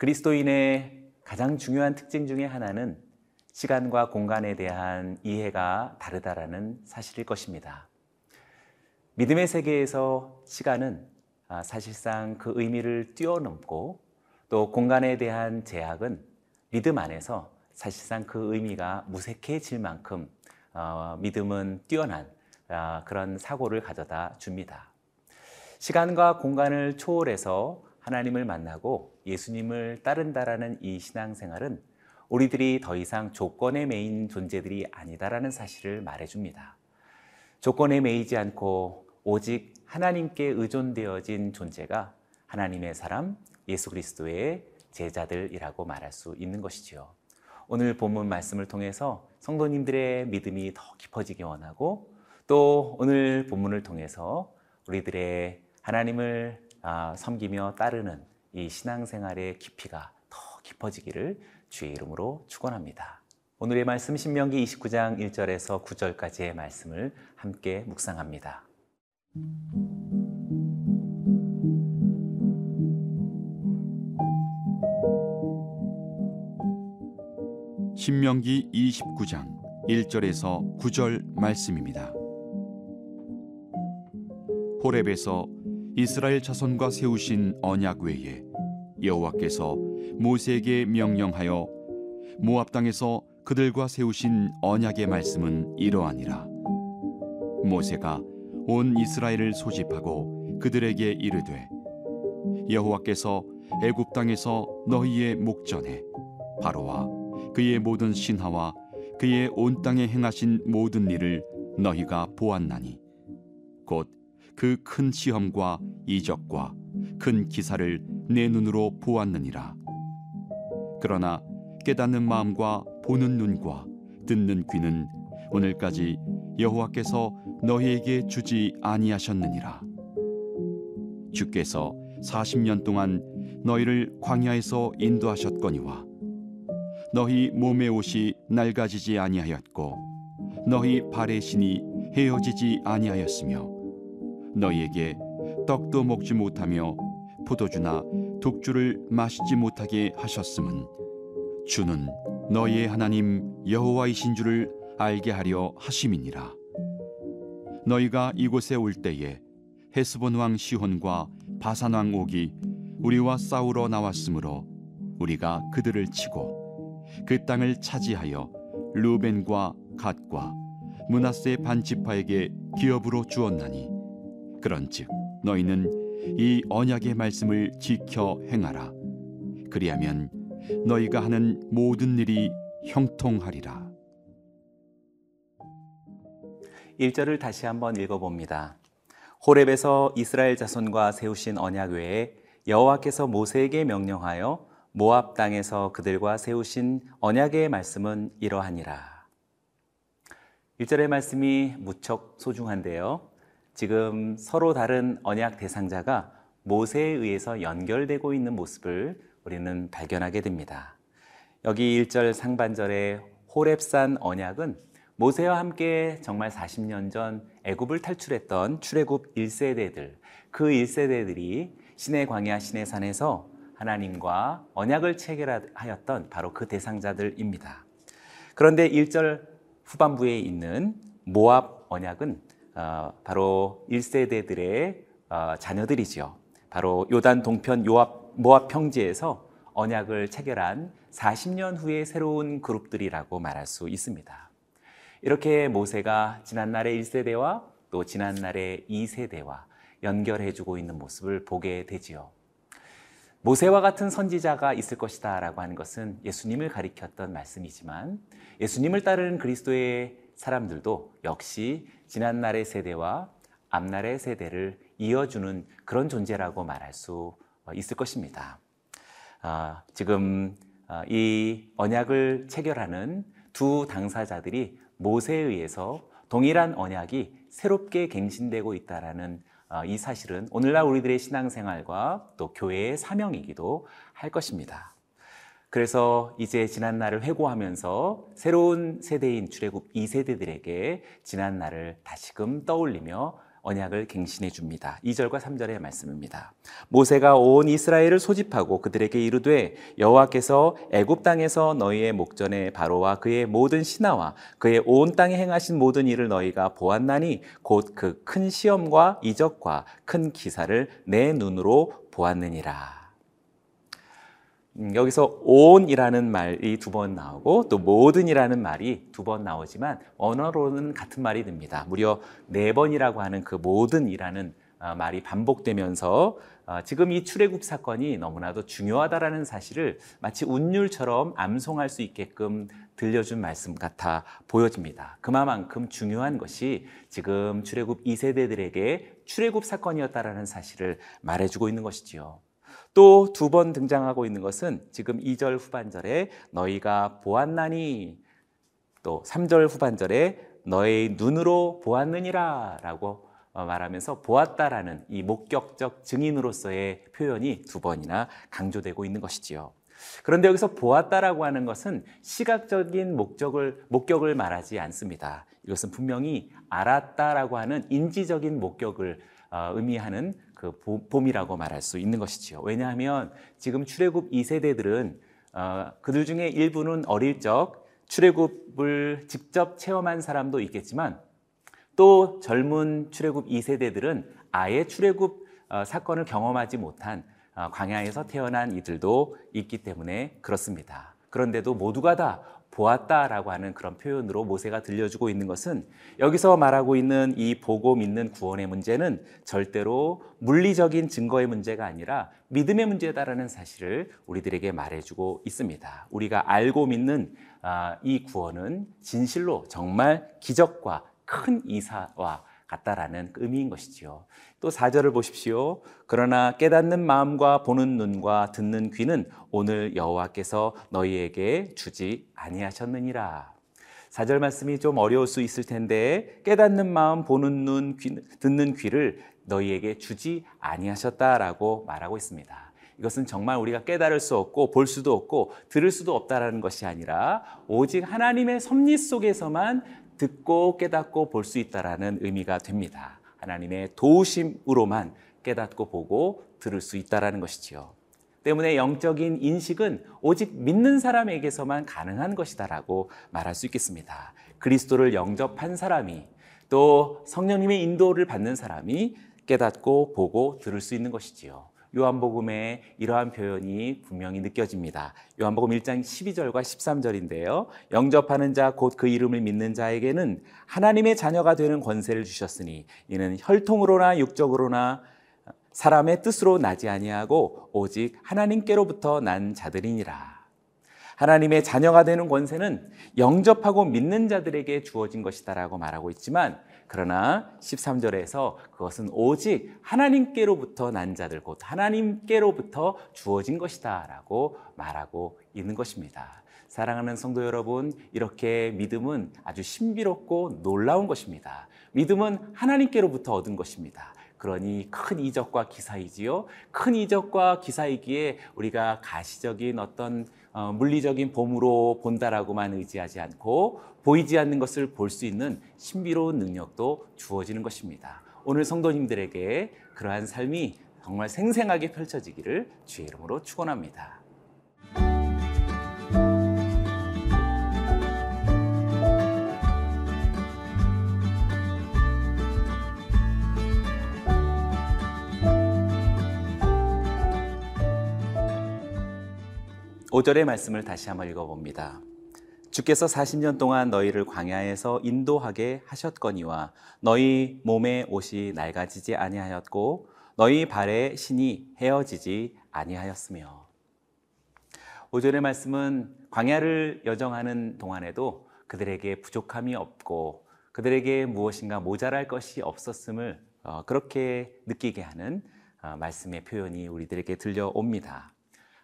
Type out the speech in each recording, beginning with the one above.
그리스도인의 가장 중요한 특징 중에 하나는 시간과 공간에 대한 이해가 다르다라는 사실일 것입니다. 믿음의 세계에서 시간은 아, 사실상 그 의미를 뛰어넘고 또 공간에 대한 제약은 믿음 안에서 사실상 그 의미가 무색해질 만큼 어, 믿음은 뛰어난 어, 그런 사고를 가져다 줍니다. 시간과 공간을 초월해서 하나님을 만나고 예수님을 따른다라는 이 신앙생활은 우리들이 더 이상 조건에 매인 존재들이 아니다라는 사실을 말해줍니다. 조건에 매이지 않고 오직 하나님께 의존되어진 존재가 하나님의 사람, 예수 그리스도의 제자들이라고 말할 수 있는 것이지요. 오늘 본문 말씀을 통해서 성도님들의 믿음이 더 깊어지기 원하고 또 오늘 본문을 통해서 우리들의 하나님을 아, 섬기며 따르는 이 신앙생활의 깊이가 더 깊어지기를 주의 이름으로 축원합니다. 오늘의 말씀 신명기 29장 1절에서 9절까지의 말씀을 함께 묵상합니다. 신명기 29장 1절에서 9절 말씀입니다. 호렙에서 이스라엘 자손과 세우신 언약 외에 여호와께서 모세에게 명령하여 모압 땅에서 그들과 세우신 언약의 말씀은 이러하니라. 모세가 온 이스라엘을 소집하고 그들에게 이르되 여호와께서 애굽 땅에서 너희의 목전에 바로와 그의 모든 신하와 그의 온 땅에 행하신 모든 일을 너희가 보았나니 곧 그 큰 시험과 이적과 큰 기사를 내 눈으로 보았느니라. 그러나 깨닫는 마음과 보는 눈과 듣는 귀는 오늘까지 여호와께서 너희에게 주지 아니하셨느니라. 주께서 40년 동안 너희를 광야에서 인도하셨거니와 너희 몸의 옷이 낡아지지 아니하였고 너희 발의 신이 헤어지지 아니하였으며 너희에게 떡도 먹지 못하며 포도주나 독주를 마시지 못하게 하셨음은 주는 너희의 하나님 여호와이신 줄을 알게 하려 하심이니라. 너희가 이곳에 올 때에 헤스본 왕 시혼과 바산 왕 옥이 우리와 싸우러 나왔으므로 우리가 그들을 치고 그 땅을 차지하여 루벤과 갓과 문하세 반지파에게 기업으로 주었나니 그런즉 너희는 이 언약의 말씀을 지켜 행하라 그리하면 너희가 하는 모든 일이 형통하리라 1절을 다시 한번 읽어봅니다. 호렙에서 이스라엘 자손과 세우신 언약 외에 여호와께서 모세에게 명령하여 모압 땅에서 그들과 세우신 언약의 말씀은 이러하니라. 1절의 말씀이 무척 소중한데요. 지금 서로 다른 언약 대상자가 모세에 의해서 연결되고 있는 모습을 우리는 발견하게 됩니다. 여기 1절 상반절의 호렙산 언약은 모세와 함께 정말 40년 전 애굽을 탈출했던 출애굽 1세대들 그 1세대들이 신의 광야 신의 산에서 하나님과 언약을 체결하였던 바로 그 대상자들입니다. 그런데 1절 후반부에 있는 모압 언약은 어, 바로 1세대들의 어, 자녀들이죠. 바로 요단 동편 요압, 모압 평지에서 언약을 체결한 40년 후의 새로운 그룹들이라고 말할 수 있습니다. 이렇게 모세가 지난날의 1세대와 또 지난날의 2세대와 연결해주고 있는 모습을 보게 되지요. 모세와 같은 선지자가 있을 것이다 라고 하는 것은 예수님을 가리켰던 말씀이지만 예수님을 따르는 그리스도의 사람들도 역시 지난날의 세대와 앞날의 세대를 이어주는 그런 존재라고 말할 수 있을 것입니다. 아, 지금 아, 이 언약을 체결하는 두 당사자들이 모세에 의해서 동일한 언약이 새롭게 갱신되고 있다라는 어, 이 사실은 오늘날 우리들의 신앙생활과 또 교회의 사명이기도 할 것입니다. 그래서 이제 지난 날을 회고하면서 새로운 세대인 출애굽 2세대들에게 지난 날을 다시금 떠올리며 언약을 갱신해 줍니다. 2절과 3절의 말씀입니다. 모세가 온 이스라엘을 소집하고 그들에게 이르되 여호와께서 애굽 땅에서 너희의 목전에 바로와 그의 모든 신하와 그의 온 땅에 행하신 모든 일을 너희가 보았나니 곧 그 큰 시험과 이적과 큰 기사를 내 눈으로 보았느니라. 음, 여기서 온이라는 말이 두 번 나오고 또 모든이라는 말이 두 번 나오지만 언어로는 같은 말이 됩니다. 무려 네 번이라고 하는 그 모든이라는 어, 말이 반복되면서 어, 지금 이 출애굽 사건이 너무나도 중요하다라는 사실을 마치 운율처럼 암송할 수 있게끔 들려준 말씀 같아 보여집니다. 그만큼 중요한 것이 지금 출애굽 2세대들에게 출애굽 사건이었다라는 사실을 말해주고 있는 것이지요. 또 두 번 등장하고 있는 것은 지금 2절 후반절에 너희가 보았나니 또 3절 후반절에 너의 눈으로 보았느니라 라고 어, 말하면서 보았다라는 이 목격적 증인으로서의 표현이 두 번이나 강조되고 있는 것이지요. 그런데 여기서 보았다라고 하는 것은 시각적인 목적을, 목격을 말하지 않습니다. 이것은 분명히 알았다라고 하는 인지적인 목격을 어, 의미하는 그 봄이라고 말할 수 있는 것이지요. 왜냐하면 지금 출애굽 2세대들은 어, 그들 중에 일부는 어릴 적 출애굽을 직접 체험한 사람도 있겠지만 또 젊은 출애굽 2세대들은 아예 출애굽 어, 사건을 경험하지 못한 어, 광야에서 태어난 이들도 있기 때문에 그렇습니다. 그런데도 모두가 다 보았다라고 하는 그런 표현으로 모세가 들려주고 있는 것은 여기서 말하고 있는 이 보고 믿는 구원의 문제는 절대로 물리적인 증거의 문제가 아니라 믿음의 문제다라는 사실을 우리들에게 말해주고 있습니다. 우리가 알고 믿는 아, 이 구원은 진실로 정말 기적과 큰 이사와 같다라는 의미인 것이지요. 또 4절을 보십시오. 그러나 깨닫는 마음과 보는 눈과 듣는 귀는 오늘 여호와께서 너희에게 주지 아니하셨느니라. 4절 말씀이 좀 어려울 수 있을 텐데 깨닫는 마음, 보는 눈, 귀, 듣는 귀를 너희에게 주지 아니하셨다라고 말하고 있습니다. 이것은 정말 우리가 깨달을 수 없고 볼 수도 없고 들을 수도 없다라는 것이 아니라 오직 하나님의 섭리 속에서만 듣고 깨닫고 볼 수 있다라는 의미가 됩니다. 하나님의 도우심으로만 깨닫고 보고 들을 수 있다라는 것이지요. 때문에 영적인 인식은 오직 믿는 사람에게서만 가능한 것이다라고 말할 수 있겠습니다. 그리스도를 영접한 사람이 또 성령님의 인도를 받는 사람이 깨닫고 보고 들을 수 있는 것이지요. 요한복음에 이러한 표현이 분명히 느껴집니다. 요한복음 1장 12절과 13절인데요. 영접하는 자 곧 그 이름을 믿는 자에게는 하나님의 자녀가 되는 권세를 주셨으니 이는 혈통으로나 육적으로나 사람의 뜻으로 나지 아니하고 오직 하나님께로부터 난 자들이니라. 하나님의 자녀가 되는 권세는 영접하고 믿는 자들에게 주어진 것이다라고 말하고 있지만 그러나 13절에서 그것은 오직 하나님께로부터 난 자들 곧 하나님께로부터 주어진 것이다라고 말하고 있는 것입니다. 사랑하는 성도 여러분, 이렇게 믿음은 아주 신비롭고 놀라운 것입니다. 믿음은 하나님께로부터 얻은 것입니다. 그러니 큰 이적과 기사이지요. 큰 이적과 기사이기에 우리가 가시적인 어떤 어, 물리적인 봄으로 본다라고만 의지하지 않고 보이지 않는 것을 볼 수 있는 신비로운 능력도 주어지는 것입니다. 오늘 성도님들에게 그러한 삶이 정말 생생하게 펼쳐지기를 주의 이름으로 축원합니다. 5절의 말씀을 다시 한번 읽어봅니다. 주께서 40년 동안 너희를 광야에서 인도하게 하셨거니와 너희 몸의 옷이 낡아지지 아니하였고 너희 발의 신이 헤어지지 아니하였으며 5절의 말씀은 광야를 여정하는 동안에도 그들에게 부족함이 없고 그들에게 무엇인가 모자랄 것이 없었음을 어, 그렇게 느끼게 하는 어, 말씀의 표현이 우리들에게 들려옵니다.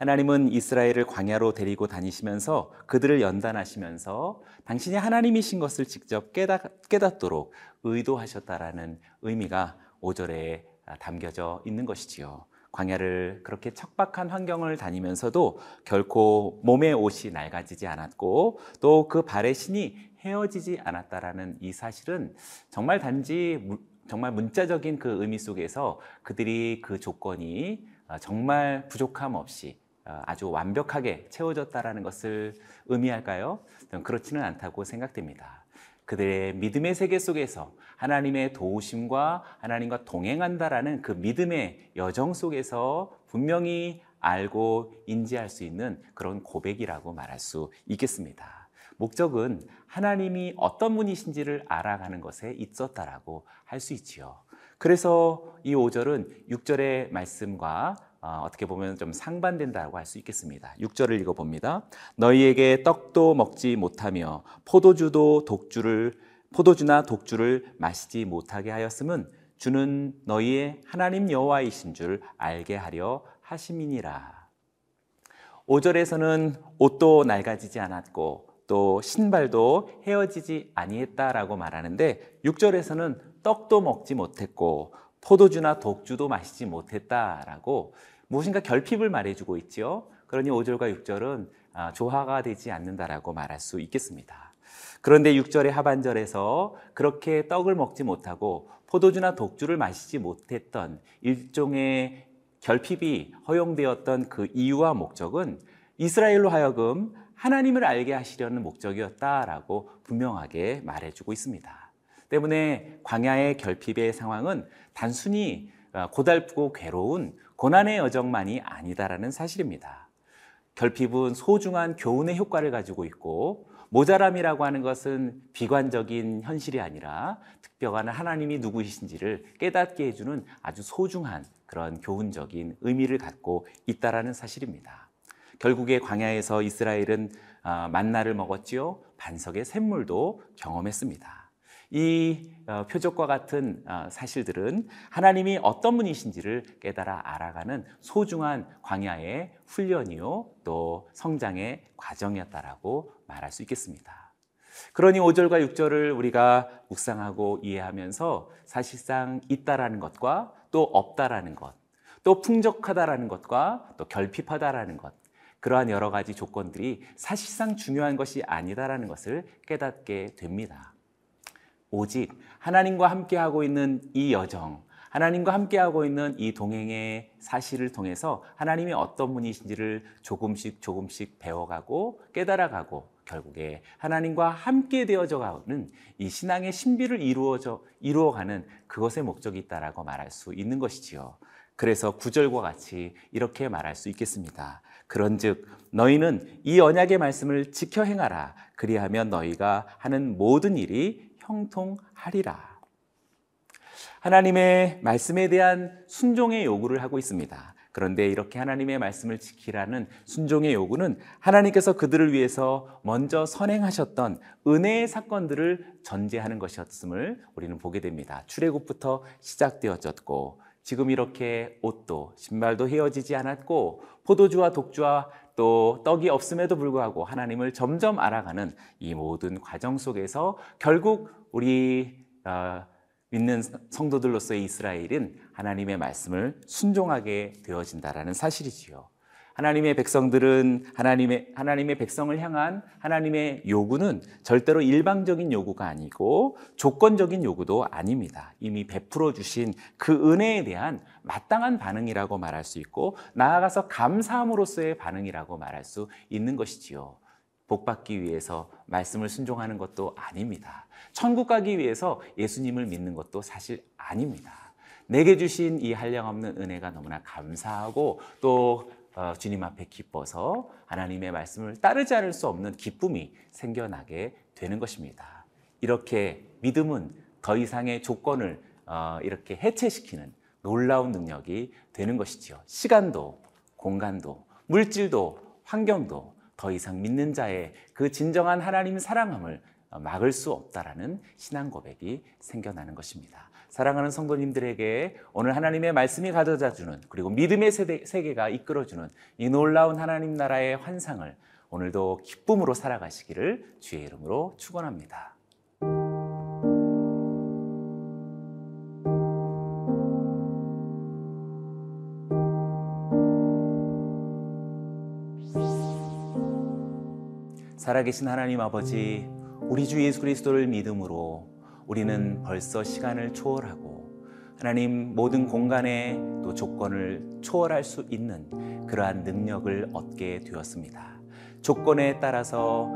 하나님은 이스라엘을 광야로 데리고 다니시면서 그들을 연단하시면서 당신이 하나님이신 것을 직접 깨닫, 깨닫도록 의도하셨다라는 의미가 5절에 담겨져 있는 것이지요. 광야를 그렇게 척박한 환경을 다니면서도 결코 몸의 옷이 낡아지지 않았고 또 그 발의 신이 헤어지지 않았다라는 이 사실은 정말 단지 정말 문자적인 그 의미 속에서 그들이 그 조건이 어, 정말 부족함 없이 어, 아주 완벽하게 채워졌다라는 것을 의미할까요? 그렇지는 않다고 생각됩니다. 그들의 믿음의 세계 속에서 하나님의 도우심과 하나님과 동행한다라는 그 믿음의 여정 속에서 분명히 알고 인지할 수 있는 그런 고백이라고 말할 수 있겠습니다. 목적은 하나님이 어떤 분이신지를 알아가는 것에 있었다라고 할 수 있지요. 그래서 이 5절은 6절의 말씀과 어, 어떻게 보면 좀 상반된다고 할 수 있겠습니다. 6절을 읽어 봅니다. 너희에게 떡도 먹지 못하며 포도주도 독주를 포도주나 독주를 마시지 못하게 하였음은 주는 너희의 하나님 여호와이신 줄 알게 하려 하심이니라. 5절에서는 옷도 낡아지지 않았고 또 신발도 헤어지지 아니했다라고 말하는데 6절에서는 떡도 먹지 못했고 포도주나 독주도 마시지 못했다라고 무엇인가 결핍을 말해주고 있지요. 그러니 5절과 6절은 아, 조화가 되지 않는다라고 말할 수 있겠습니다. 그런데 6절의 하반절에서 그렇게 떡을 먹지 못하고 포도주나 독주를 마시지 못했던 일종의 결핍이 허용되었던 그 이유와 목적은 이스라엘로 하여금 하나님을 알게 하시려는 목적이었다라고 분명하게 말해주고 있습니다. 때문에 광야의 결핍의 상황은 단순히 어, 고달프고 괴로운 고난의 여정만이 아니다라는 사실입니다. 결핍은 소중한 교훈의 효과를 가지고 있고 모자람이라고 하는 것은 비관적인 현실이 아니라 특별한 하나님이 누구이신지를 깨닫게 해주는 아주 소중한 그런 교훈적인 의미를 갖고 있다라는 사실입니다. 결국에 광야에서 이스라엘은 아, 만나를 먹었지요. 반석의 샘물도 경험했습니다. 이 어, 표적과 같은 어, 사실들은 하나님이 어떤 분이신지를 깨달아 알아가는 소중한 광야의 훈련이요 또 성장의 과정이었다라고 말할 수 있겠습니다. 그러니 5절과 6절을 우리가 묵상하고 이해하면서 사실상 있다라는 것과 또 없다라는 것, 또 풍족하다라는 것과 또 결핍하다라는 것, 그러한 여러 가지 조건들이 사실상 중요한 것이 아니다라는 것을 깨닫게 됩니다. 오직 하나님과 함께하고 있는 이 여정, 하나님과 함께하고 있는 이 동행의 사실을 통해서 하나님이 어떤 분이신지를 조금씩 조금씩 배워가고 깨달아가고 결국에 하나님과 함께 되어져 가는 이 신앙의 신비를 이루어져 이루어가는 그것의 목적이 있다라고 말할 수 있는 것이지요. 그래서 구절과 같이 이렇게 말할 수 있겠습니다. 그런즉 너희는 이 언약의 말씀을 지켜 행하라. 그리하면 너희가 하는 모든 일이 형통하리라. 하나님의 말씀에 대한 순종의 요구를 하고 있습니다. 그런데 이렇게 하나님의 말씀을 지키라는 순종의 요구는 하나님께서 그들을 위해서 먼저 선행하셨던 은혜의 사건들을 전제하는 것이었음을 우리는 보게 됩니다. 출애굽부터 시작되어졌고 지금 이렇게 옷도 신발도 헤어지지 않았고 포도주와 독주와 또 떡이 없음에도 불구하고 하나님을 점점 알아가는 이 모든 과정 속에서 결국 우리 어, 믿는 성도들로서의 이스라엘은 하나님의 말씀을 순종하게 되어진다라는 사실이지요. 하나님의 백성들은 하나님의 하나님의 백성을 향한 하나님의 요구는 절대로 일방적인 요구가 아니고 조건적인 요구도 아닙니다. 이미 베풀어 주신 그 은혜에 대한 마땅한 반응이라고 말할 수 있고 나아가서 감사함으로써의 반응이라고 말할 수 있는 것이지요. 복 받기 위해서 말씀을 순종하는 것도 아닙니다. 천국 가기 위해서 예수님을 믿는 것도 사실 아닙니다. 내게 주신 이 한량없는 은혜가 너무나 감사하고 또 어, 주님 앞에 기뻐서 하나님의 말씀을 따르지 않을 수 없는 기쁨이 생겨나게 되는 것입니다. 이렇게 믿음은 더 이상의 조건을 어, 이렇게 해체시키는 놀라운 능력이 되는 것이지요. 시간도, 공간도, 물질도, 환경도 더 이상 믿는 자의 그 진정한 하나님 사랑함을 막을 수 없다라는 신앙 고백이 생겨나는 것입니다. 사랑하는 성도님들에게 오늘 하나님의 말씀이 가져다 주는 그리고 믿음의 세대, 세계가 이끌어 주는 이 놀라운 하나님 나라의 환상을 오늘도 기쁨으로 살아가시기를 주의 이름으로 축원합니다. 살아계신 하나님 아버지, 우리 주 예수 그리스도를 믿음으로 우리는 벌써 시간을 초월하고 하나님 모든 공간에 또 조건을 초월할 수 있는 그러한 능력을 얻게 되었습니다. 조건에 따라서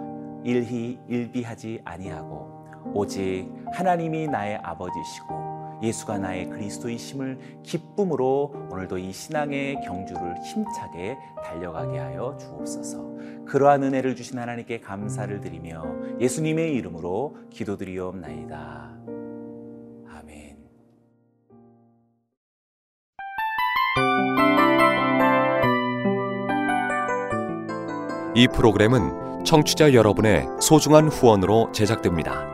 일희 일비하지 아니하고 오직 하나님이 나의 아버지시고 예수가 나의 그리스도이심을 기쁨으로 오늘도 이 신앙의 경주를 힘차게 달려가게 하여 주옵소서. 그러한 은혜를 주신 하나님께 감사를 드리며 예수님의 이름으로 기도드리옵나이다. 아멘. 이 프로그램은 청취자 여러분의 소중한 후원으로 제작됩니다.